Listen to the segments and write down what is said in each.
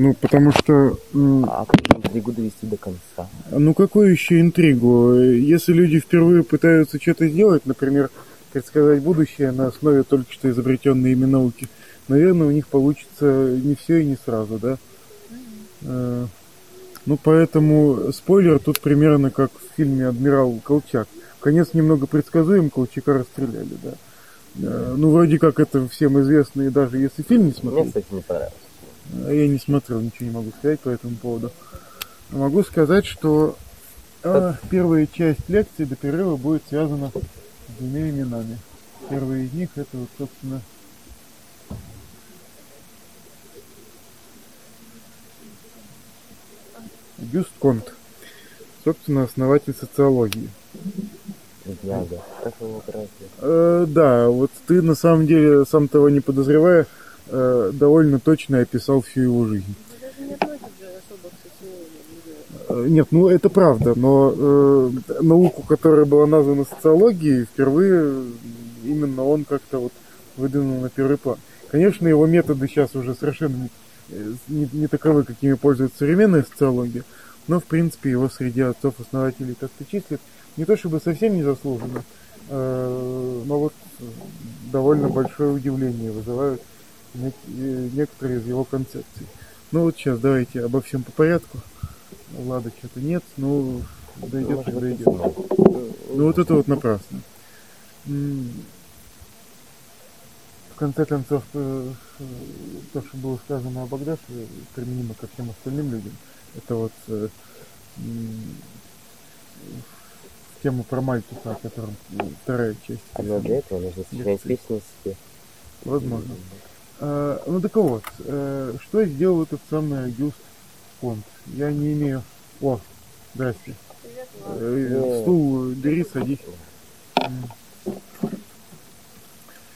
Ну, потому что... А как интригу довести до конца? Ну, какую еще интригу? Если люди впервые пытаются что-то сделать, например, предсказать будущее на основе только что изобретенной ими науки, наверное, у них получится не все и не сразу, да? Mm-hmm. Ну, поэтому спойлер тут примерно как в фильме «Адмирал Колчак». Конец немного предсказуем, Колчака расстреляли, да. Э, ну, вроде как это всем известно, и даже если фильм не смотрел. Мне, кстати, не понравился. А я не смотрел, ничего не могу сказать по этому поводу. Могу сказать, что э, первая часть лекции до перерыва будет связана с двумя именами. Первый из них это вот, собственно, Гюст Конт, собственно, основатель социологии. Как его э, Да, вот ты на самом деле, сам того не подозревая, э, довольно точно описал всю его жизнь. Э, нет, ну это правда, но э, науку, которая была названа социологией, впервые именно он как-то вот выдвинул на первый план. Конечно, его методы сейчас уже совершенно не, не, не таковы, какими пользуется современная социология, но в принципе его среди отцов-основателей как-то числят не то чтобы совсем незаслуженно, э, но вот довольно большое удивление вызывают некоторые из его концепций. Ну вот сейчас давайте обо всем по порядку. Влада что-то нет, ну дойдет, так дойдет. Ну вот это вот напрасно. В конце концов, э, то, что было сказано о Багдаше, применимо ко всем остальным людям. Это вот э, тему про Мальтуса, о котором вторая часть. Но для этого нужно сочинять песни себе. Возможно. А, ну так вот, а, что сделал этот самый Агюст Конт? Я не имею... О, здрасте. Э, стул бери, садись.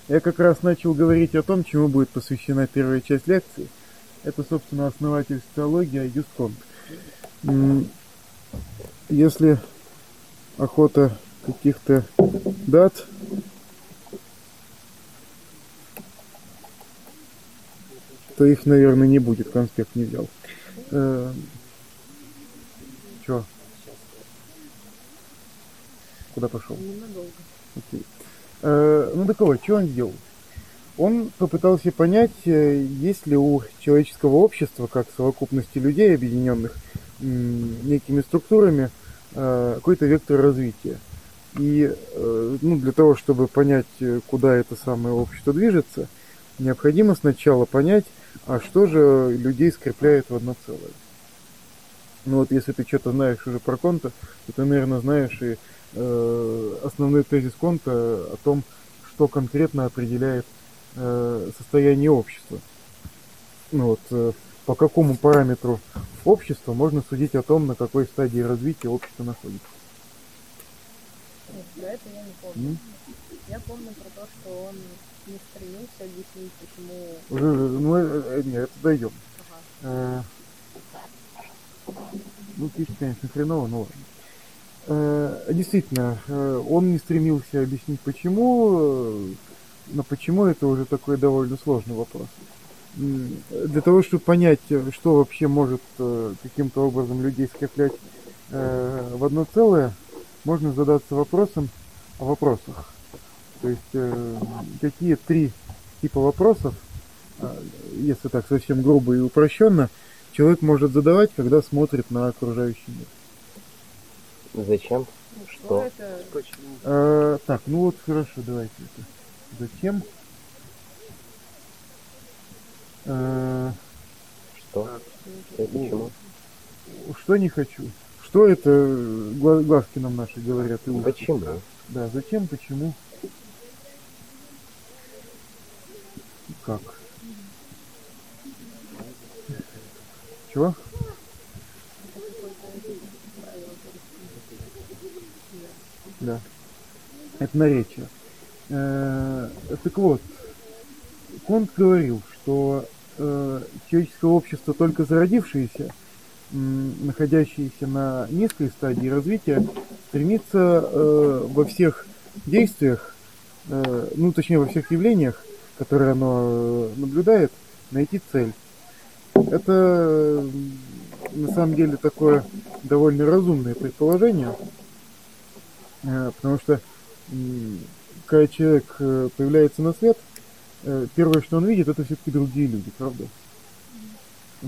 Я как раз начал говорить о том, чему будет посвящена первая часть лекции. Это, собственно, основатель социологии Агюст Конт. Если охота каких-то дат. То их, наверное, не будет, конспект не взял. Э, Чё? Куда пошел? Окей. Э, ну так вот, что он сделал? Он попытался понять, э, есть ли у человеческого общества, как совокупности людей, объединенных некими структурами, Э, какой-то вектор развития. И ну, для того, чтобы понять, куда это самое общество движется, необходимо сначала понять, а что же людей скрепляет в одно целое. Ну вот если ты что-то знаешь уже про Конта, то ты, наверное, знаешь и э, основной тезис Конта о том, что конкретно определяет э, состояние общества. Ну вот, э, по какому параметру общества можно судить о том, на какой стадии развития общество находится? Нет, про это я не помню. Mm? Я помню про то, что он не стремился объяснить, почему... Ну, э, э, нет, это дойдем. Ага. Э, ну, пишет, конечно, хреново, но ладно. Действительно, он не стремился объяснить почему, но почему это уже такой довольно сложный вопрос для того, чтобы понять, что вообще может э, каким-то образом людей скреплять э, в одно целое, можно задаться вопросом о вопросах. То есть э, какие три типа вопросов, если так совсем грубо и упрощенно, человек может задавать, когда смотрит на окружающий мир. Зачем? Что? Почему? А, так, ну вот хорошо, давайте это. Зачем? Что? Почему? Что не хочу? Что это глазки нам наши говорят? И Почему? Да, зачем, почему? Как? Чего? Да. Это наречие. Э, так вот, Конт говорил, что э, человеческое общество, только зародившееся, находящееся на низкой стадии развития, стремится э, во всех действиях, ну точнее во всех явлениях, которые оно наблюдает, найти цель. Это на самом деле такое довольно разумное предположение, э, потому что когда человек э, появляется на свет, э, первое, что он видит, это все-таки другие люди, правда?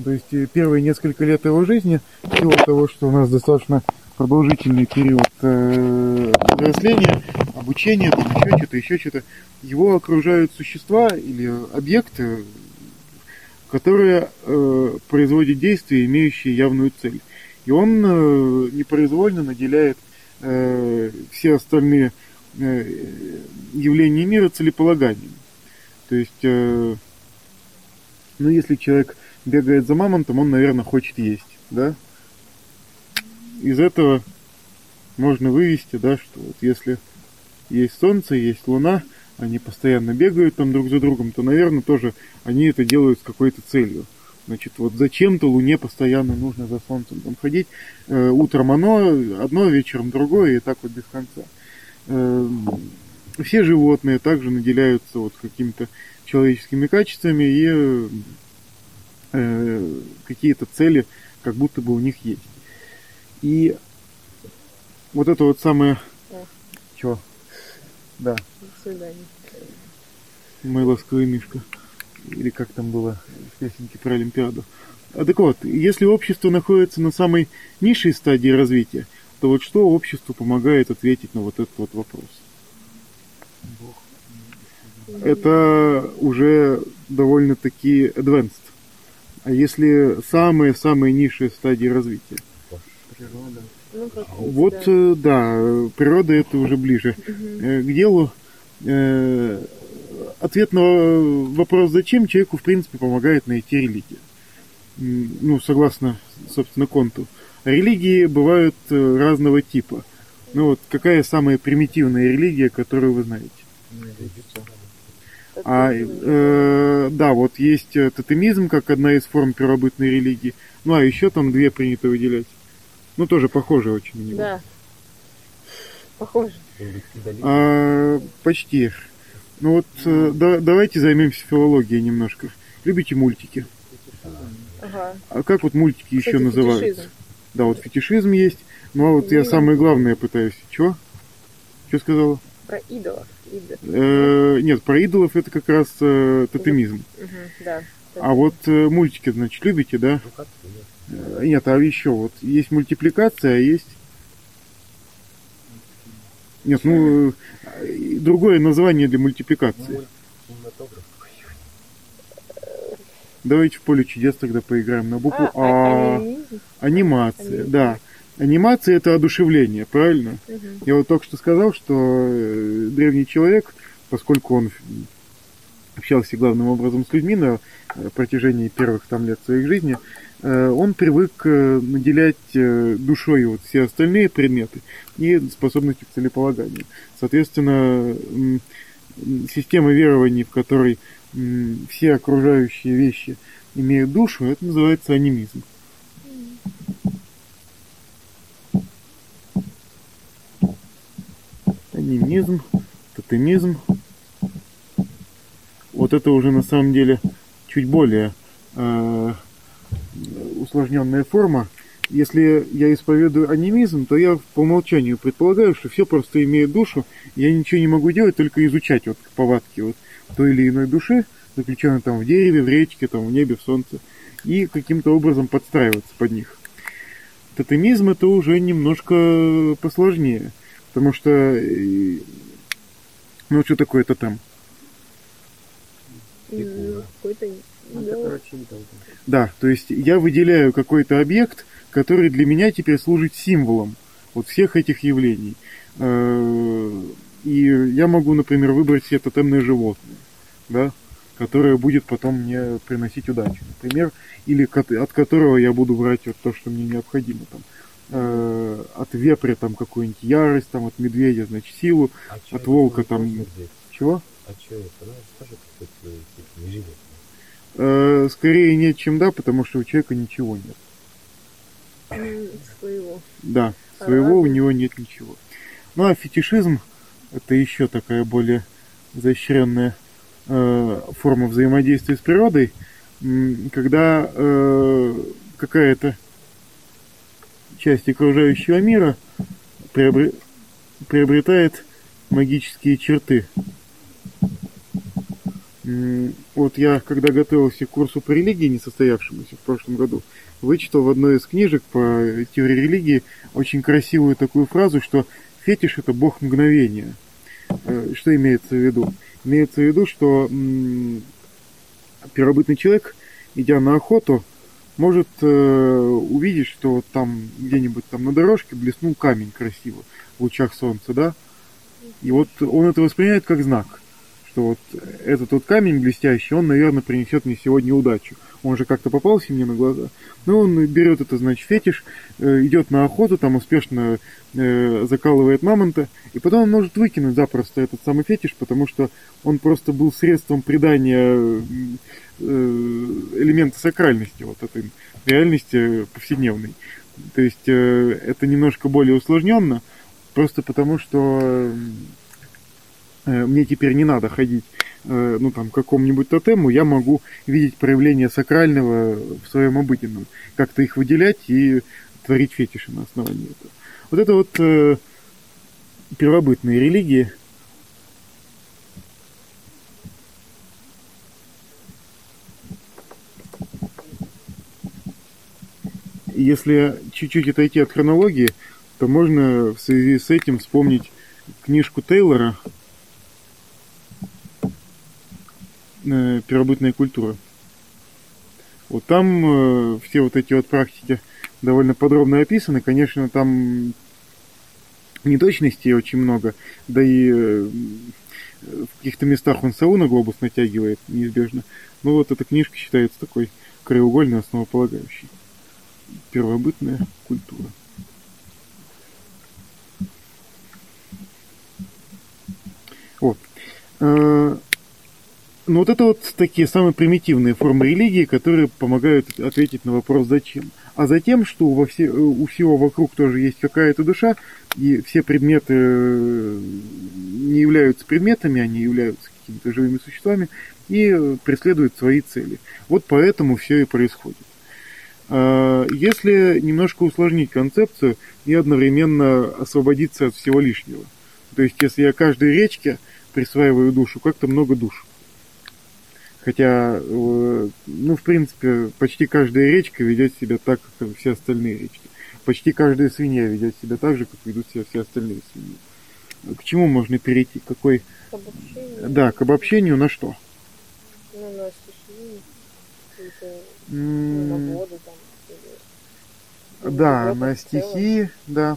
То есть первые несколько лет его жизни, в силу того, что у нас достаточно продолжительный период взросления, обучения, там еще что-то, еще что-то, его окружают существа или объекты, которые э, производят действия, имеющие явную цель. И он э, непроизвольно наделяет э, все остальные э, явления мира целеполаганием. То есть, э, ну, если человек бегает за мамонтом, он, наверное, хочет есть, да? Из этого можно вывести, да, что вот если есть солнце, есть луна, они постоянно бегают там друг за другом, то, наверное, тоже они это делают с какой-то целью. Значит, вот зачем-то Луне постоянно нужно за Солнцем там ходить. Э, утром оно одно, вечером другое, и так вот без конца. Э, все животные также наделяются вот какими-то человеческими качествами, и э, какие-то цели как будто бы у них есть. И вот это вот самое... Чего? Да. До свидания. Мой ласковый Мишка. Или как там было в песенке про Олимпиаду. А так вот, если общество находится на самой низшей стадии развития, то вот что обществу помогает ответить на вот этот вот вопрос? Это уже довольно-таки advanced. А если самые-самые низшие стадии развития? Природа. Ну, вот, да. Э, да, природа это уже ближе угу. к делу. Э, ответ на вопрос «зачем» человеку, в принципе, помогает найти религия. Ну, согласно, собственно, конту. Религии бывают разного типа. Ну вот, какая самая примитивная религия, которую вы знаете? А, э, да, вот есть тотемизм, как одна из форм первобытной религии. Ну, а еще там две принято выделять. Ну, тоже похоже очень на него. Да. Похоже. А, почти. Ну вот, э, да, давайте займемся филологией немножко. Любите мультики? Ага. А как вот мультики Кстати, еще называются? Фетишизм. Да, вот фетишизм есть. Ну а вот я самое главное пытаюсь. Чего? Что сказала? Про идолов. Э, нет, про идолов это как раз э, тотемизм. Угу, да. А вот э, мультики, значит, любите, да? Э, нет, а еще вот есть мультипликация, а есть... Нет, ну, э, другое название для мультипликации. Давайте в поле чудес тогда поиграем на букву А. а анимация, да. Анимация это одушевление, правильно? Угу. Я вот только что сказал, что э, древний человек, поскольку он общался главным образом с людьми на протяжении первых там лет своей жизни, Э, он привык э, наделять э, душой вот все остальные предметы и способностью к целеполаганию. Соответственно, система верований, в которой все окружающие вещи имеют душу, это называется анимизм. Анимизм, тотемизм. Вот это уже на самом деле чуть более усложненная форма. Если я исповедую анимизм, то я по умолчанию предполагаю, что все просто имеют душу, я ничего не могу делать, только изучать вот повадки вот той или иной души, заключенной там в дереве, в речке, там в небе, в солнце, и каким-то образом подстраиваться под них. Тотемизм это уже немножко посложнее, потому что, э, ну что такое тотем? Какой-то да, то есть я выделяю какой-то объект, который для меня теперь служит символом вот всех этих явлений. Э, и я могу, например, выбрать себе тотемное животное, да, которое будет потом мне приносить удачу, например, или от которого я буду брать вот то, что мне необходимо там э, от вепря там какую-нибудь ярость, там от медведя, значит, силу, а от волка там... Чего? А что это? Ну, скажи, какой-то не живет. Э, скорее нет, чем да, потому что у человека ничего нет. Своего. Да, своего а у него нет ничего. Ну а фетишизм это еще такая более заощренная э, форма взаимодействия с природой. когда э, какая-то часть окружающего мира приобр... приобретает магические черты. Вот я, когда готовился к курсу по религии, несостоявшемуся в прошлом году, вычитал в одной из книжек по теории религии очень красивую такую фразу, что фетиш – это бог мгновения. Э, что имеется в виду? Имеется в виду, что первобытный человек, идя на охоту, может э, увидеть, что там где-нибудь там на дорожке блеснул камень красиво в лучах солнца, да? И вот он это воспринимает как знак, что вот этот вот камень блестящий, он, наверное, принесет мне сегодня удачу. Он же как-то попался мне на глаза. Ну, он берет это, значит, фетиш, э, идет на охоту, там успешно э, закалывает мамонта, и потом он может выкинуть запросто этот самый фетиш, потому что он просто был средством придания э, элемента сакральности вот этой реальности повседневной. То есть это немножко более усложненно, просто потому что мне теперь не надо ходить Э, ну там, какому-нибудь тотему, я могу видеть проявление сакрального в своем обыденном, как-то их выделять и творить фетиши на основании этого. Вот это вот э, первобытные религии, Если чуть-чуть отойти от хронологии, то можно в связи с этим вспомнить книжку Тейлора э, первобытная культура. Вот там э, все вот эти вот практики довольно подробно описаны. Конечно, там неточностей очень много, да и э, в каких-то местах он сову на глобус натягивает неизбежно. Но вот эта книжка считается такой краеугольной, основополагающей. Первобытная культура. Вот. Э, ну вот это вот такие самые примитивные формы религии, которые помогают ответить на вопрос «зачем?». А затем, что во все, у всего вокруг тоже есть какая-то душа, и все предметы э, не являются предметами, они являются какими-то живыми существами и преследуют свои цели. Вот поэтому все и происходит. А, если немножко усложнить концепцию и одновременно освободиться от всего лишнего. То есть, если я каждой речке присваиваю душу, как-то много душ. Хотя, э, ну, в принципе, почти каждая речка ведет себя так, как все остальные речки. Почти каждая свинья ведет себя так же, как ведут себя все остальные свиньи. К чему можно перейти? Какой... К обобщению. Да, к обобщению на что? Ну, на ну, на воду там. или- Да, на стихии, да.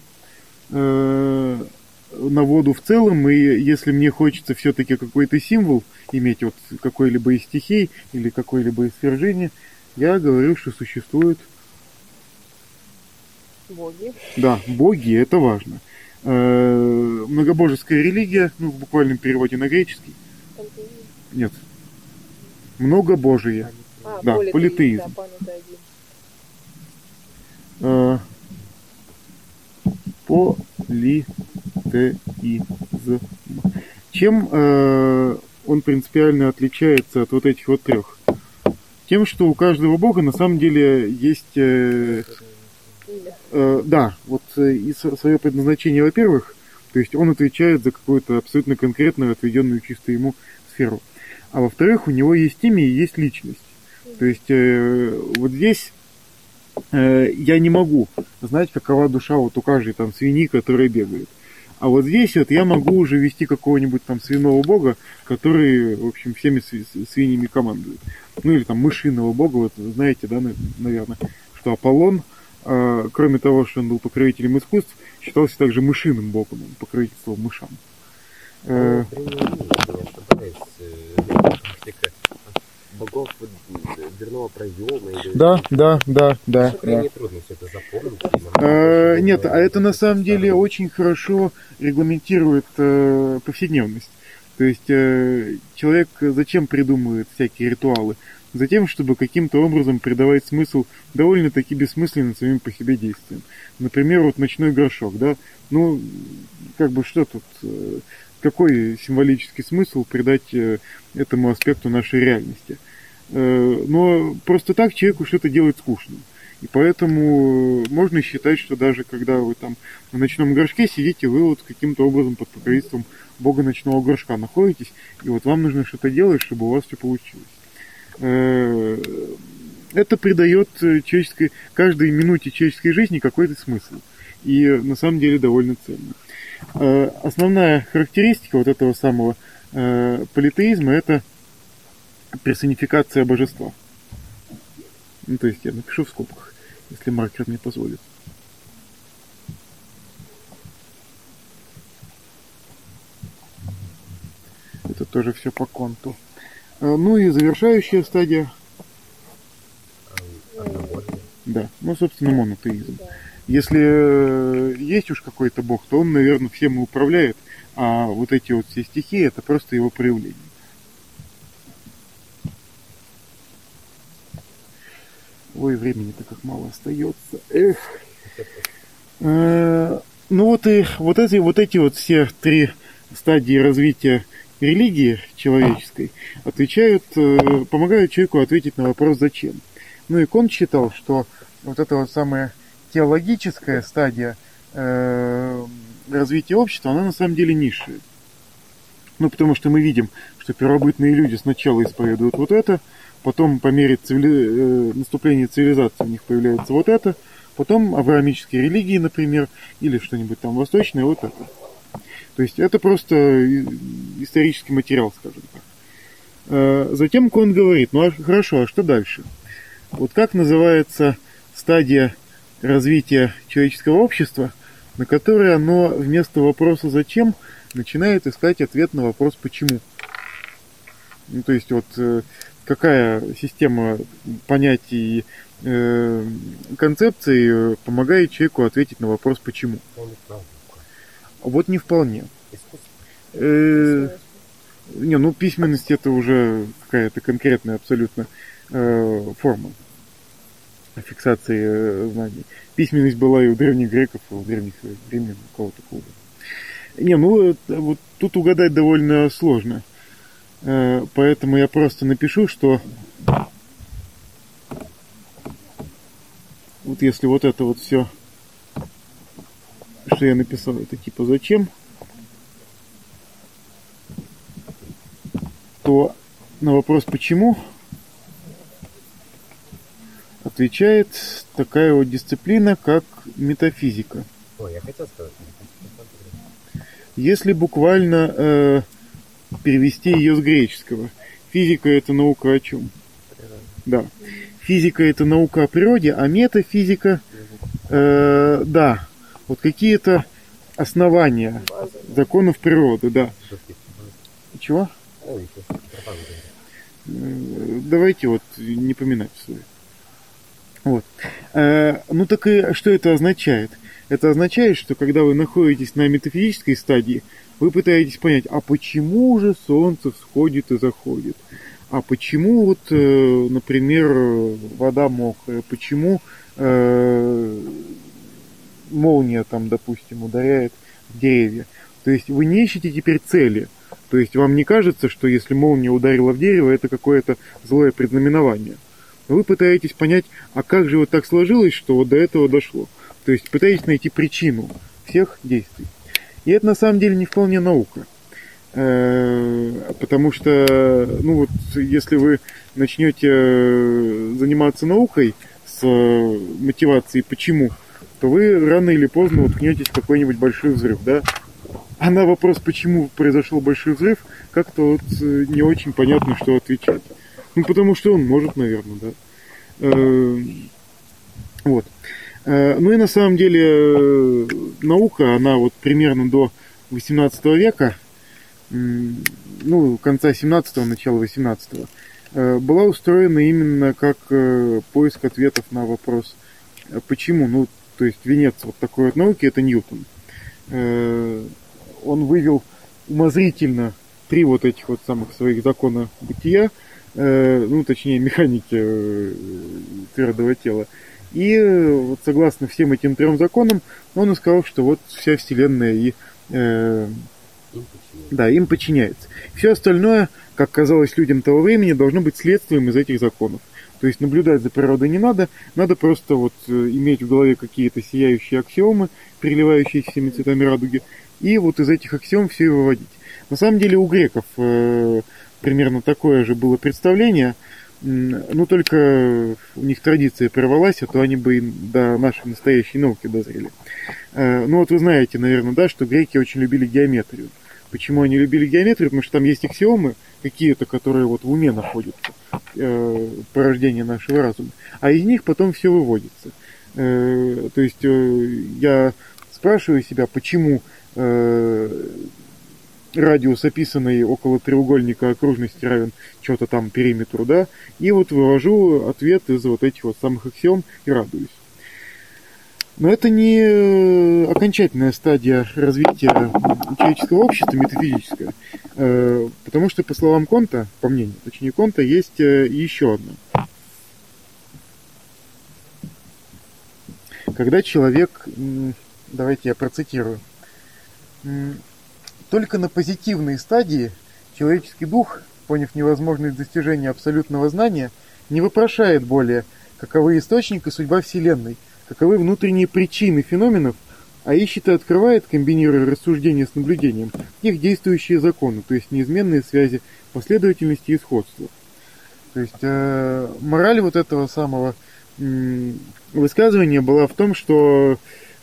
Э, На воду в целом, и если мне хочется все-таки какой-то символ иметь вот какой-либо из стихий или какой-либо из свержения, я говорю, что существует Боги. Да, боги, это важно. Э, Многобожеская религия, ну, в буквальном переводе на греческий, нет. Многобожие. А, Да, политеизм, политеизм. Да, пан это один. Э, Политеизм. Чем э, он принципиально отличается от вот этих вот трех? Тем, что у каждого бога на самом деле есть э. Э, да, вот э, и свое предназначение, во-первых, то есть он отвечает за какую-то абсолютно конкретную, отведенную чисто ему сферу. А во-вторых, у него есть имя и есть личность. То есть э, вот здесь э, я не могу знать, какова душа вот у каждой там свиньи, которая бегает. А вот здесь вот я могу уже вести какого-нибудь там свиного бога, который, в общем, всеми сви- свиньями командует. Ну или там мышиного бога, вот знаете, да, на- наверное, что Аполлон, а, кроме того, что он был покровителем искусств, считался также мышиным богом, он покровительствовал мышам. Э, ошибаюсь, э, богов э, дверного проема или... Да, да, да, да. Трудно все это запомнить. и нам Э, Нет, а это на самом деле очень хорошо регламентирует э, повседневность. То есть э, человек зачем придумывает всякие ритуалы? Затем, чтобы каким-то образом придавать смысл довольно-таки бессмысленным самим по себе действиям. Например, вот ночной горшок, да? Ну, как бы что тут, э, какой символический смысл придать э, этому аспекту нашей реальности? Э, но просто так человеку что-то делать скучно. И поэтому можно считать, что даже когда вы там на ночном горшке сидите, вы вот каким-то образом под покровительством бога ночного горшка находитесь, и вот вам нужно что-то делать, чтобы у вас все получилось. Э, это придает человеческой, каждой минуте человеческой жизни какой-то смысл. И на самом деле довольно ценно. Э, основная характеристика вот этого самого политеизма – это персонификация божества. Ну, то есть я напишу в скобках, если маркер мне позволит. Это тоже все по конту. А, ну и завершающая стадия. Да, ну, собственно, монотеизм. Если э, есть уж какой-то бог, то он, наверное, всем и управляет, а вот эти вот все стихии это просто его проявление. Ой, времени-то как мало остается. Эх. Э, ну вот и вот эти, вот эти вот все три стадии развития религии человеческой отвечают, э, помогают человеку ответить на вопрос «зачем?». Ну и Конт считал, что вот эта вот самая теологическая стадия э, развития общества, она на самом деле низшая. Ну, потому что мы видим, что первобытные люди сначала исповедуют вот это, потом по мере цивили... Э, наступления цивилизации у них появляется вот это, потом авраамические религии, например, или что-нибудь там восточное, вот это. То есть это просто исторический материал, скажем так. Э, затем Кон говорит, ну а хорошо, а что дальше? Вот как называется стадия развития человеческого общества, на которой оно вместо вопроса «зачем» начинает искать ответ на вопрос «почему?». Ну, то есть вот э, какая система понятий э, концепций помогает человеку ответить на вопрос почему. Вот не вполне. Э, не, ну письменность это уже какая-то конкретная абсолютно э, форма фиксации э, знаний. Письменность была и у древних греков, и у древних римлян, у кого такого. Не, ну вот тут угадать довольно сложно. Э, поэтому я просто напишу, что вот если вот это вот все, что я написал, это типа зачем, то на вопрос почему отвечает такая вот дисциплина, как метафизика. Ой, я хотел сказать. Если буквально э, перевести ее с греческого. Физика это наука о чем? Да. Физика это наука о природе, а метафизика, э, да, вот какие-то основания законов природы, да. Чего? Э, давайте вот не поминать свои. Вот. Э, ну так и что это означает? Это означает, что когда вы находитесь на метафизической стадии, вы пытаетесь понять, а почему же солнце всходит и заходит? А почему вот, э, например, вода мокрая? Почему э, молния там, допустим, ударяет в деревья? То есть вы не ищете теперь цели. То есть вам не кажется, что если молния ударила в дерево, это какое-то злое предзнаменование. Но вы пытаетесь понять, а как же вот так сложилось, что вот до этого дошло. То есть пытаетесь найти причину всех действий. И это на самом деле не вполне наука. Э, потому что, ну вот, если вы начнете э, заниматься наукой с э, мотивацией почему, то вы рано или поздно уткнетесь в какой-нибудь большой взрыв, да? А на вопрос, почему произошел большой взрыв, как-то вот не очень понятно, что отвечать. Ну, потому что он может, наверное, да. Вот. Э, ну и на самом деле э, наука, она вот примерно до 18 века, ну, конца 17-го, начала 18-го, э, была устроена именно как поиск ответов на вопрос, почему, ну, то есть венец вот такой вот науки это Ньютон. Он вывел умозрительно три вот этих вот самых своих закона бытия, ну, точнее, механики твердого тела. И э, вот согласно всем этим трем законам, он и сказал, что вот вся Вселенная и, э, Им. Да, им подчиняется. Все остальное, как казалось людям того времени, должно быть следствием из этих законов. То есть наблюдать за природой не надо, надо просто вот э, иметь в голове какие-то сияющие аксиомы, переливающиеся всеми цветами радуги, и вот из этих аксиом все и выводить. На самом деле у греков э, примерно такое же было представление, ну только у них традиция прервалась, а то они бы до нашей настоящей науки дозрели. Э, ну вот вы знаете, наверное, да, что греки очень любили геометрию. Почему они любили геометрию? Потому что там есть аксиомы какие-то, которые вот в уме находятся, э, порождение нашего разума. А из них потом все выводится. Э, то есть я спрашиваю себя, почему радиус, описанный около треугольника окружности, равен что-то там периметру, да, и вот вывожу ответ из вот этих вот самых аксиом и радуюсь. Но это не э, окончательная стадия развития человеческого общества, метафизическая, Э, потому что, по словам Конта, по мнению, точнее Конта, есть э, еще одно. Когда человек, давайте я процитирую, только на позитивной стадии человеческий дух, поняв невозможность достижения абсолютного знания, не вопрошает более, каковы источник и судьба Вселенной, каковы внутренние причины феноменов, а ищет и открывает, комбинируя рассуждения с наблюдением, их действующие законы, то есть неизменные связи последовательности и сходства. То есть э, мораль вот этого самого м, высказывания была в том, что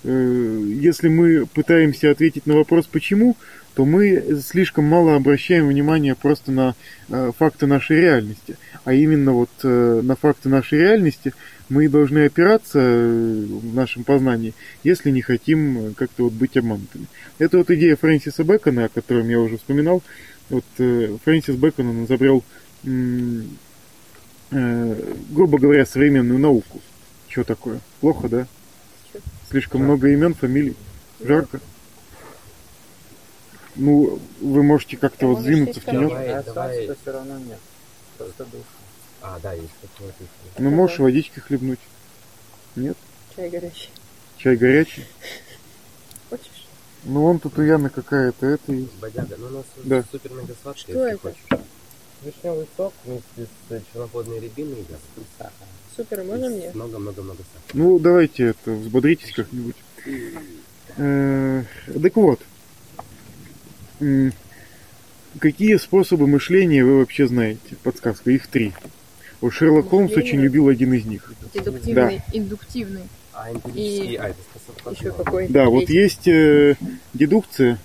э, если мы пытаемся ответить на вопрос «почему?», то мы слишком мало обращаем внимание просто на э, факты нашей реальности. А именно вот э, на факты нашей реальности мы должны опираться э, в нашем познании, если не хотим э, как-то вот быть обманутыми. Это вот идея Фрэнсиса Бэкона, о котором я уже вспоминал. Вот э, Фрэнсис Бэкон он изобрел, м, э, грубо говоря, современную науку. Что такое? Плохо, да? Слишком много имен, фамилий. Жарко. Ну, вы можете как-то вот вперед. ко мне. Давай, давай. все равно нет. Просто душ. А, да, есть такое. Ну, можешь водички хлебнуть. Нет? Чай горячий. Чай горячий. Хочешь? Ну, вон тут у Яны какая-то это есть. Бодяга, ну у нас Да. супер мега сладкое, Что если это? хочешь. Вишневый сок вместе с черноплодной рябиной и газом. Супер, можно мне? Много-много-много сахара. Ну, давайте это, взбодритесь как-нибудь. Э, Так вот. Какие способы мышления вы вообще знаете? Подсказка, их три. Вот Шерлок Холмс очень любил один из них. Дедуктивный, индуктивный. А эмпирический, И а, Еще какой? Да, вот есть э, дедукция.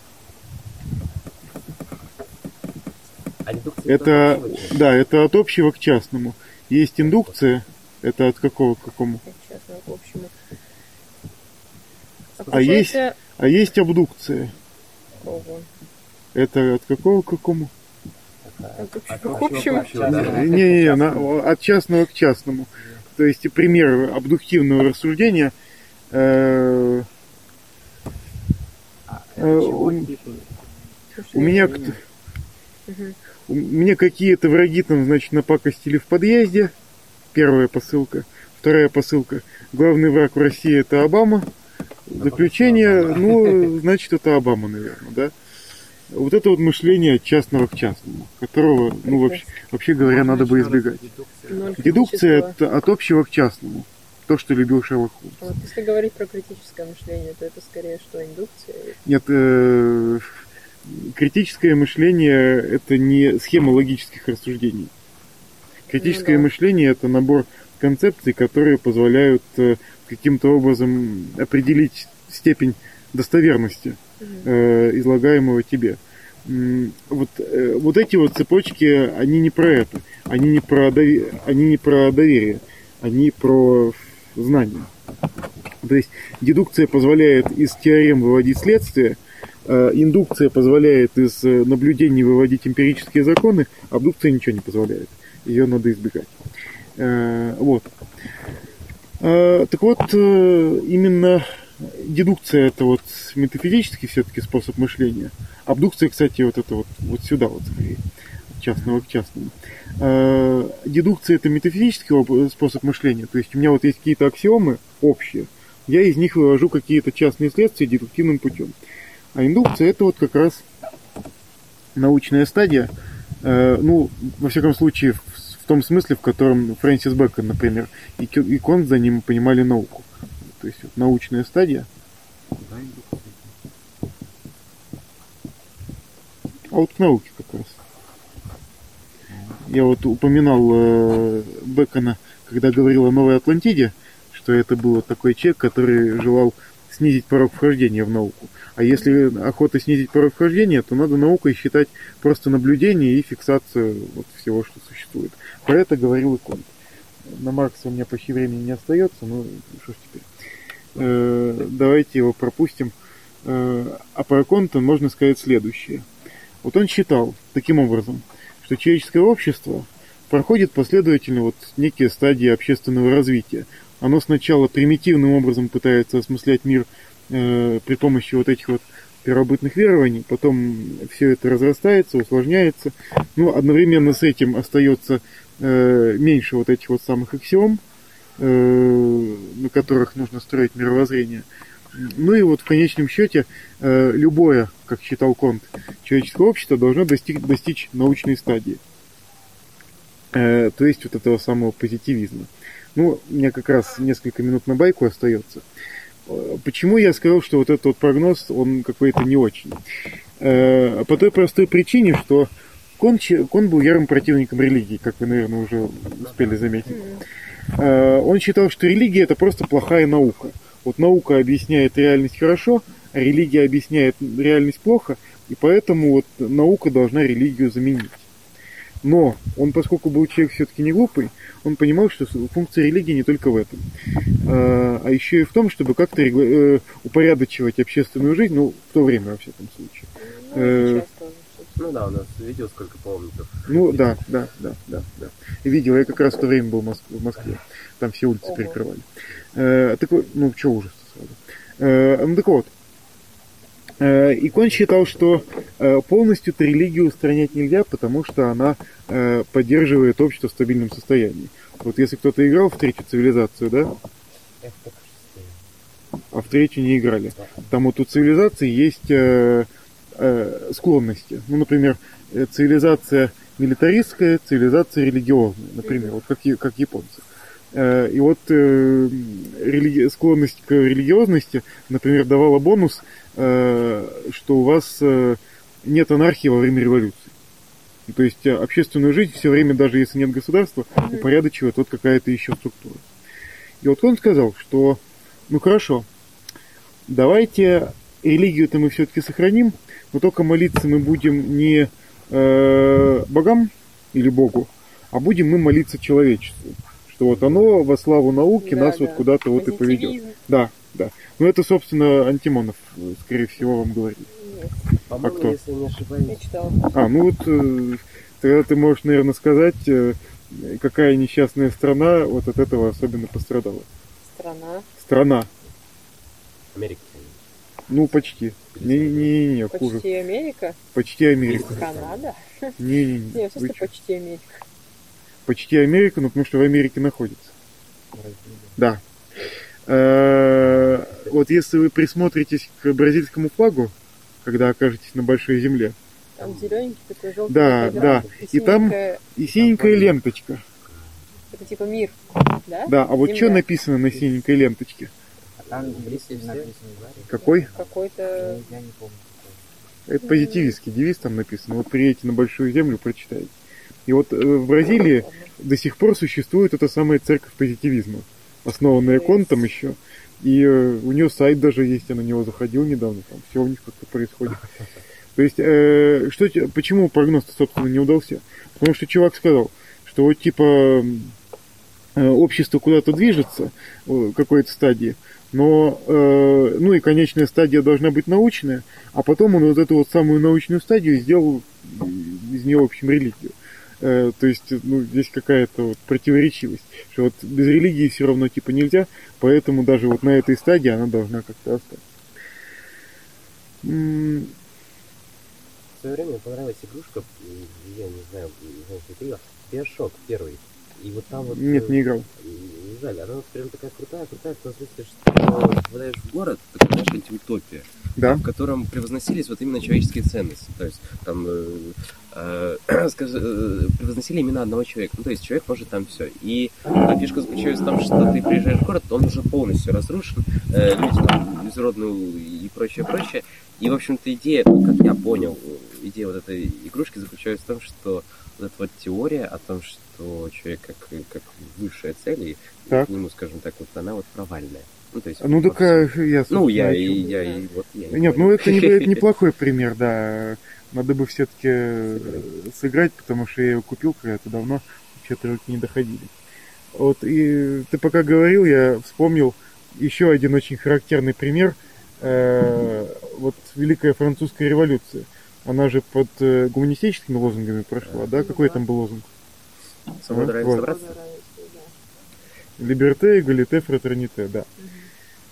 А дедукция Это, от да, это от общего к частному. Есть индукция. Это от какого к какому? Так, частного к общему. А есть- получается, А есть абдукция. Ого. Это от какого к какому? От От общего к общего общему. да. Не-не-не, от частного к частному. То есть пример абдуктивного рассуждения. э, А, Э, у- у меня, у меня какие-то враги там, значит, напакостили в подъезде. Первая посылка. Вторая посылка. Главный враг в России это Обама. Заключение, ну, значит, это Обама, наверное, да? Вот это вот мышление от частного к частному, которого, ну, вообще, вообще говоря, надо бы избегать. Дедукция. Это от общего к частному. То, что любил Шерлок Холмс. Вот если говорить про критическое мышление, то это скорее что, индукция? Нет, э, критическое мышление это не схема логических рассуждений. Критическое Ну да. мышление это набор концепций, которые позволяют э, каким-то образом определить степень достоверности. Э, излагаемого тебе. Вот, э, вот эти вот цепочки, они не про это. Они не про, дови- они не про доверие. Они про знание. То есть дедукция позволяет из теорем выводить следствие, э, индукция позволяет из э, наблюдений выводить эмпирические законы, абдукция ничего не позволяет. Ее надо избегать. Э, Вот. Так вот, именно дедукция это вот метафизический все-таки способ мышления. Абдукция, кстати, вот это вот, вот сюда вот скорее, частного к частному. Э, Дедукция это метафизический об- способ мышления. То есть у меня вот есть какие-то аксиомы общие, я из них вывожу какие-то частные следствия дедуктивным путем. А индукция это вот как раз научная стадия, э, ну, во всяком случае, в, том смысле, в котором Фрэнсис Бэкон, например, и Конт за ним понимали науку. То есть вот, научная стадия. А вот к науке как раз. Я вот упоминал э, Бекона, когда говорил о Новой Атлантиде, что это был такой человек, который желал снизить порог вхождения в науку. А если охота снизить порог вхождения, то надо наукой считать просто наблюдение и фиксацию вот всего, что существует. Про это говорил и Конт. На Маркса у меня почти времени не остается, ну что ж теперь. Э, давайте его пропустим. Э, а про Конта можно сказать следующее. Вот он считал таким образом, что человеческое общество проходит последовательно вот некие стадии общественного развития. Оно сначала примитивным образом пытается осмыслять мир э, при помощи вот этих вот первобытных верований, потом все это разрастается, усложняется. Ну, одновременно с этим остается э, меньше вот этих вот самых аксиом, на которых нужно строить мировоззрение. Ну и вот в конечном счете э, любое, как считал Конт, человеческое общество должно достиг- достичь научной стадии. Э, то есть вот этого самого позитивизма. Ну, у меня как раз несколько минут на байку остается. Э, Почему я сказал, что вот этот вот прогноз, он какой-то не очень? Э, По той простой причине, что Кон, Кон был ярым противником религии, как вы, наверное, уже успели заметить. Э, Он считал, что религия это просто плохая наука. Вот наука объясняет реальность хорошо, а религия объясняет реальность плохо, и поэтому вот наука должна религию заменить. Но он, поскольку был человек все-таки не глупый, он понимал, что функция религии не только в этом, а а еще и в том, чтобы как-то э, упорядочивать общественную жизнь, ну, в то время, во всяком случае. Ну, Э. Ну да, у нас видел сколько паломников. Ну, да, да, да, да, да. Видел, я как раз в то время был в Моск- в Москве. Там все улицы Ого. перекрывали. Э, так вот, ну, что ужас сразу. Э, ну, так вот. Э, Икон считал, что э, полностью-то религию устранять нельзя, потому что она э, поддерживает общество в стабильном состоянии. Вот если кто-то играл в третью цивилизацию, да, а в третью не играли. Там вот у цивилизации есть э, склонности. Ну, например, э, цивилизация милитаристская, цивилизация религиозная, например, вот как, как японцы. Э, И вот э, религи- склонность к религиозности, например, давала бонус, э, что у вас э, нет анархии во время революции. То есть э, общественную жизнь все время, даже если нет государства, упорядочивает вот какая-то еще структура. И вот он сказал, что ну хорошо, давайте религию-то мы все-таки сохраним, но только молиться мы будем не э, богам или Богу, а будем мы молиться человечеству. Что вот оно во славу науки Да, нас да. вот куда-то вот и поведет. Да, да. Ну это, собственно, Антимонов, э, скорее всего, вам говорит. Нет, По-моему, кто? если не ошибаюсь, Я читала. А, ну вот э, тогда ты можешь, наверное, сказать, э, какая несчастная страна вот от этого особенно пострадала. Страна. Страна. Америка. Ну, почти. Не-не-не, хуже. Почти Америка. Почти Америка. Канада. Не-не-не. Не, в почти Америка. Почти Америка, но потому что в Америке находится. Да. Э, Вот если вы присмотритесь к бразильскому флагу, когда окажетесь на большой земле, Там зелененький такой желтый. Да, да. И там- и синенькая ленточка. Это типа мир. Да? Да, а вот что написано на синенькой ленточке? Там есть все. написано Какой? Какой-то... Я, не помню. какой. Это позитивистский девиз там написано. Вот приедете на большую землю, прочитайте. И вот э, в Бразилии до сих пор существует эта самая церковь позитивизма, основанная Контом еще. И э, у нее сайт даже есть, я на него заходил недавно, там все у них как-то происходит. То есть, э, что, почему прогноз собственно, не удался? Потому что чувак сказал, что вот типа э, общество куда-то движется какой-то стадии, но, э, ну и конечная стадия должна быть научная, а потом он вот эту вот самую научную стадию сделал из нее, в общем, религию. Э, то есть, ну, здесь какая-то вот противоречивость, что вот без религии все равно типа нельзя, поэтому даже вот на этой стадии она должна как-то остаться. В свое время мне понравилась игрушка, я не знаю, знаешь, ли ты ее, Биошок первый. И вот там вот... Нет, э, не играл. Жаль, она прям такая крутая, крутая, в том смысле, что попадаешь в город, такая, знаешь, антиутопия. Да. в котором превозносились вот именно человеческие ценности. То есть там э, э, э, превозносили именно одного человека. Ну, то есть человек может там все. И а, фишка заключается в том, что ты приезжаешь в город, он уже полностью разрушен, э, люди там безродные и прочее, прочее. И, в общем-то, идея, как я понял, идея вот этой игрушки заключается в том, что вот эта вот теория о том, что человек как, как высшая цель, и Так. к нему, скажем так, вот она вот провальная. Ну, то есть, Ну, так всем. э, я, Ну, я и, я и вот я. Нет, ну говорю. это, не, это неплохой пример, да. Надо бы все-таки сыграть, потому что я его купил когда-то давно, что-то руки не доходили. Вот, и ты пока говорил, я вспомнил еще один очень характерный пример. Э, вот Великая Французская революция. Она же под э, гуманистическими лозунгами прошла, да? Какой там был лозунг? Свобода, Вот. равенство, братство. Либерте, эгалите, фратерните, да.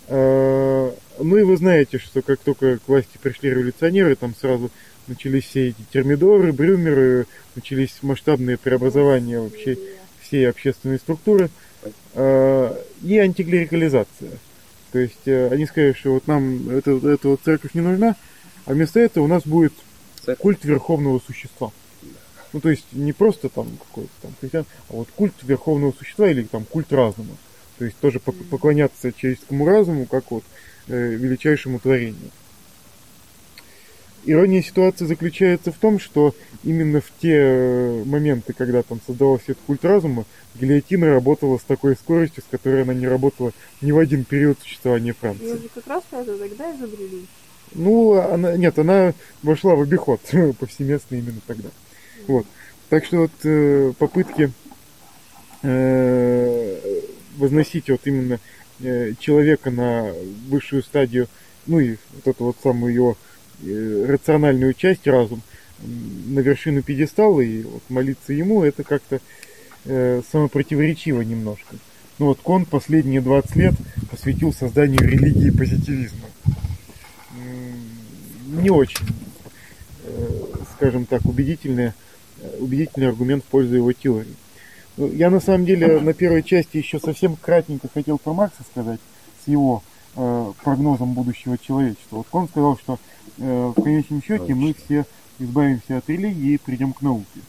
А, Ну и вы знаете, что как только к власти пришли революционеры, там сразу начались все эти термидоры, брюмеры, начались масштабные преобразования вообще всей общественной структуры а, и антиклерикализация. То есть э, они сказали, что вот нам эта, эта вот церковь не нужна, а вместо этого у нас будет Церковь. культ верховного существа. Ну, то есть не просто там какой-то там христиан, а вот культ верховного существа или там культ разума. То есть тоже пок- поклоняться человеческому разуму, как вот э, величайшему творению. Ирония ситуации заключается в том, что именно в те э, моменты, когда там создавался этот культ разума, гильотина работала с такой скоростью, с которой она не работала ни в один период существования Франции. Ее же как раз это тогда изобрели. Ну, она, нет, она вошла в обиход повсеместно именно тогда. Вот. Так что вот э, попытки э, возносить вот именно э, человека на высшую стадию, ну и вот эту вот самую его э, рациональную часть, разум, на вершину пьедестала и вот молиться ему, это как-то э, самопротиворечиво немножко. Ну вот Кон последние 20 лет посвятил созданию религии позитивизма. Не очень, э, скажем так, убедительный, э, убедительный аргумент в пользу его теории. Ну, Я на самом деле на первой части еще совсем кратенько хотел про Маркса сказать с его э, прогнозом будущего человечества. Вот он сказал, что э, в конечном счете мы все избавимся от религии и придем к науке.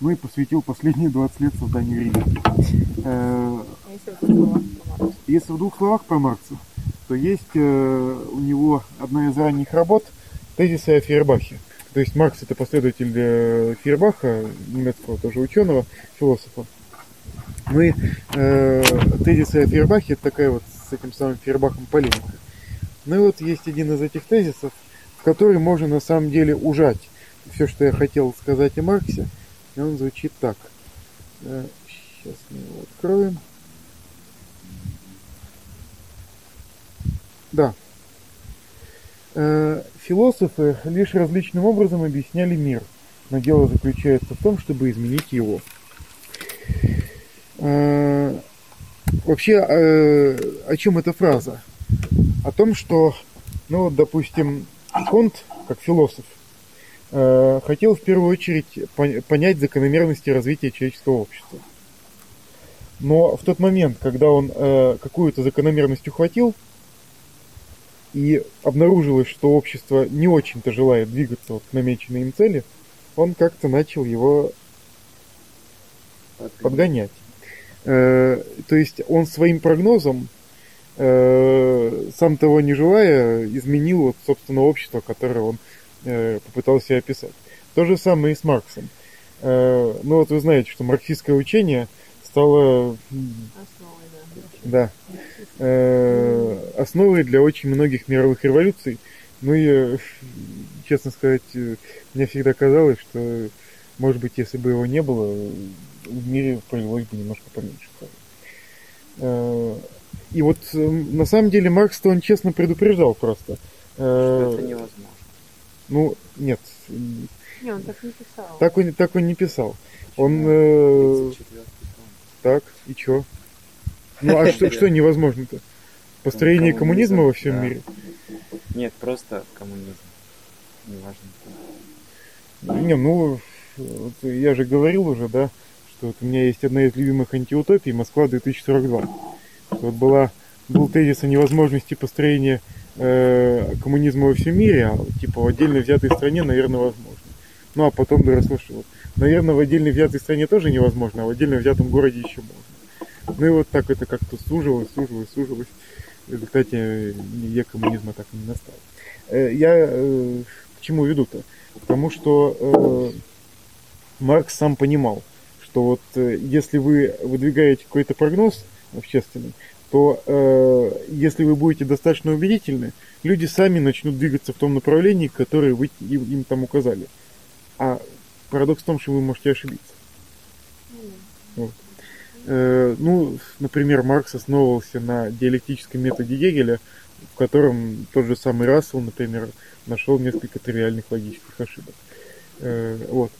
Ну и посвятил последние 20 лет созданию религии. Э, А если в двух словах про Маркса? То есть э, у него одна из ранних работ «Тезисы о Фейербахе». То есть Маркс это последователь э, Фейербаха, немецкого тоже ученого, философа. Ну и э, «Тезисы о Фейербахе» это такая вот с этим самым Фейербахом полемика. Ну и вот есть один из этих тезисов, в который можно на самом деле ужать все, что я хотел сказать о Марксе. И он звучит так. Сейчас мы его откроем. Да. Э, Философы лишь различным образом объясняли мир, но дело заключается в том, чтобы изменить его. Э, Вообще, э, о чем эта фраза? О том, что, ну, вот, допустим, Конт, как философ, хотел в первую очередь пон- понять закономерности развития человеческого общества. Но в тот момент, когда он какую-то закономерность ухватил, и обнаружилось, что общество не очень-то желает двигаться вот к намеченной им цели, он как-то начал его подгонять. Э, то есть он своим прогнозом, э, сам того не желая, изменил вот, собственно, общество, которое он э, попытался описать. То же самое и с Марксом. Э, ну вот вы знаете, что марксистское учение стало да. э, основой для очень многих мировых революций. Ну и, э, честно сказать, э, мне всегда казалось, что, может быть, если бы его не было, в мире повелось бы немножко поменьше. Э, И вот на самом деле Маркс-то он честно предупреждал просто. Что это невозможно. Ну, нет, Не, он так не писал. так он, так он не писал. Он э, 34-й том. Так, и чё? Ну а что, что невозможно-то? Построение Коммунизм, коммунизма во всем да. мире? Нет, просто коммунизм. Неважно. Не, ну, вот я же говорил уже, да, что вот у меня есть одна из любимых антиутопий Москва 2042. Что вот была, был тезис о невозможности построения э, коммунизма во всем мире, а типа в отдельно взятой стране, наверное, возможно. Ну а потом доросло, что вот, наверное, в отдельно взятой стране тоже невозможно, а в отдельно взятом городе еще можно. Ну и вот так это как-то суживалось, суживалось, суживалось. В результате я коммунизма так и не настал. Э, я э, к чему веду-то? Потому что э, Маркс сам понимал, что вот э, если вы выдвигаете какой-то прогноз общественный, то э, если вы будете достаточно убедительны, люди сами начнут двигаться в том направлении, которое вы им, им там указали. А парадокс в том, что вы можете ошибиться. Э, ну, например, Маркс основывался на диалектическом методе Гегеля, в котором тот же самый Рассел, например, нашел несколько тривиальных логических ошибок. Э, вот.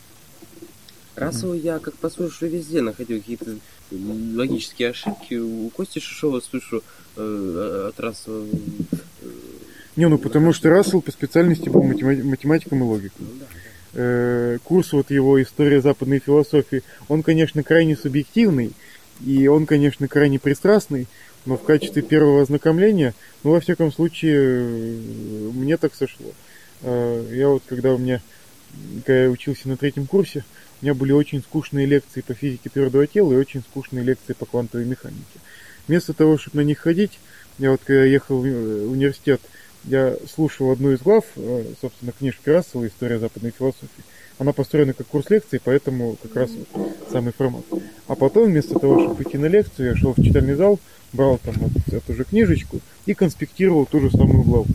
Рассел я как послушаю везде находил какие-то логические ошибки. У Кости Шишова слышу э, от Рассела. Не, ну потому что Рассел по специальности был матема- математиком и логиком. ну да. Э, курс вот его «История западной философии», он, конечно, крайне субъективный, и он, конечно, крайне пристрастный, но в качестве первого ознакомления, ну, во всяком случае, э, мне так сошло. Э, Я вот, когда у меня, когда я учился на третьем курсе, у меня были очень скучные лекции по физике твердого тела и очень скучные лекции по квантовой механике. Вместо того, чтобы на них ходить, я вот когда ехал в уни- в университет, я слушал одну из глав, э, собственно, книжки Рассела «История западной философии». Она построена как курс лекций, поэтому как раз вот самый формат. А потом, вместо того, чтобы идти на лекцию, я шел в читальный зал, брал там вот эту же книжечку и конспектировал ту же самую главу.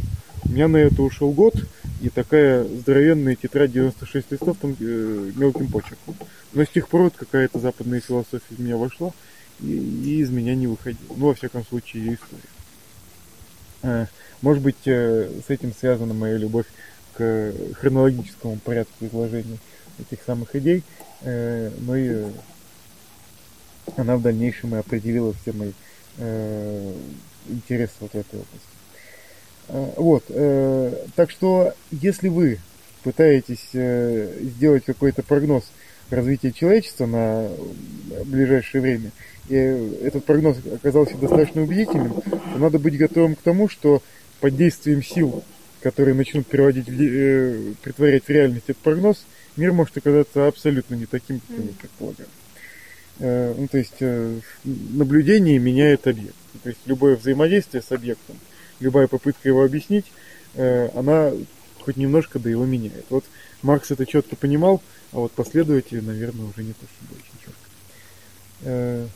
У меня на это ушел год, и такая здоровенная тетрадь 96 листов там э, мелким почерком. Но с тех пор вот какая-то западная философия в меня вошла, и, и из меня не выходила. Ну, во всяком случае, ее история. Э, Может быть, э, с этим связана моя любовь к хронологическому порядку изложения этих самых идей, э, но и э, она в дальнейшем и определила все мои э, интересы вот в этой области. Э, Вот, так что, если вы пытаетесь сделать какой-то прогноз развития человечества на ближайшее время, и этот прогноз оказался достаточно убедительным, то надо быть готовым к тому, что под действием сил, которые начнут де- э, притворять в реальность этот прогноз, мир может оказаться абсолютно не таким, как вы предполагали. Э, Ну, то есть э, наблюдение меняет объект. То есть любое взаимодействие с объектом, любая попытка его объяснить, э, она хоть немножко да его меняет. Вот Маркс это четко понимал, а вот последователи, наверное, уже не то чтобы очень четко. Э,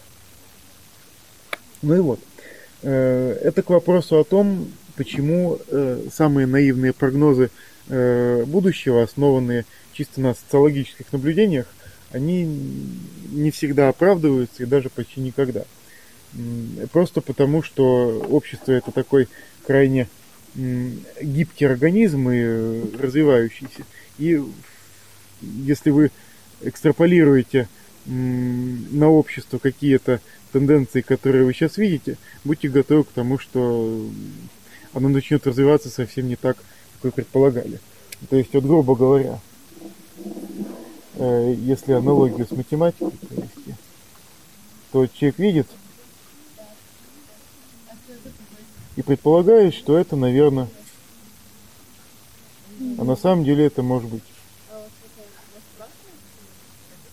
Ну и вот. Э, Это к вопросу о том, почему э, самые наивные прогнозы будущего, основанные чисто на социологических наблюдениях, они не всегда оправдываются и даже почти никогда. Просто потому, что общество это такой крайне гибкий организм и развивающийся. И если вы экстраполируете на общество какие-то тенденции, которые вы сейчас видите, будьте готовы к тому, что оно начнет развиваться совсем не так, как вы предполагали. То есть, вот, грубо говоря, э, если аналогию с математикой провести, то человек видит и предполагает, что это, наверное, а на самом деле это может быть.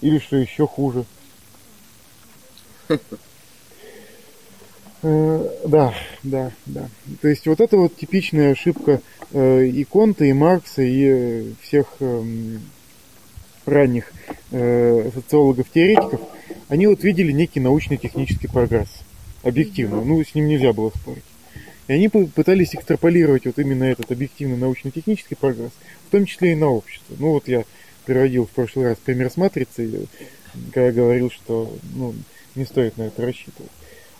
Или что еще хуже. Э, Да, да, да. То есть вот это вот типичная ошибка э, и Конта, и Маркса, и э, всех эм, ранних социологов-теоретиков. Они вот видели некий научно-технический прогресс. Объективно. Ну, с ним нельзя было спорить. И они пытались экстраполировать вот именно этот объективный научно-технический прогресс, в том числе и на общество. Ну вот я приводил в прошлый раз пример с матрицей, когда говорил, что ну, не стоит на это рассчитывать.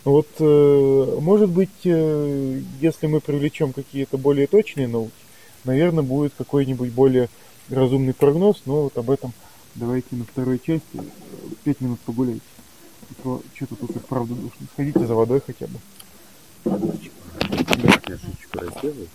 Вот, э, может быть, э, если мы привлечем какие-то более точные науки, наверное, будет какой-нибудь более разумный прогноз, но вот об этом давайте на второй части. э, Пять минут погуляйте. А то Что-то тут и вправду душно. Сходите за водой хотя бы. Я шуточку разделаю.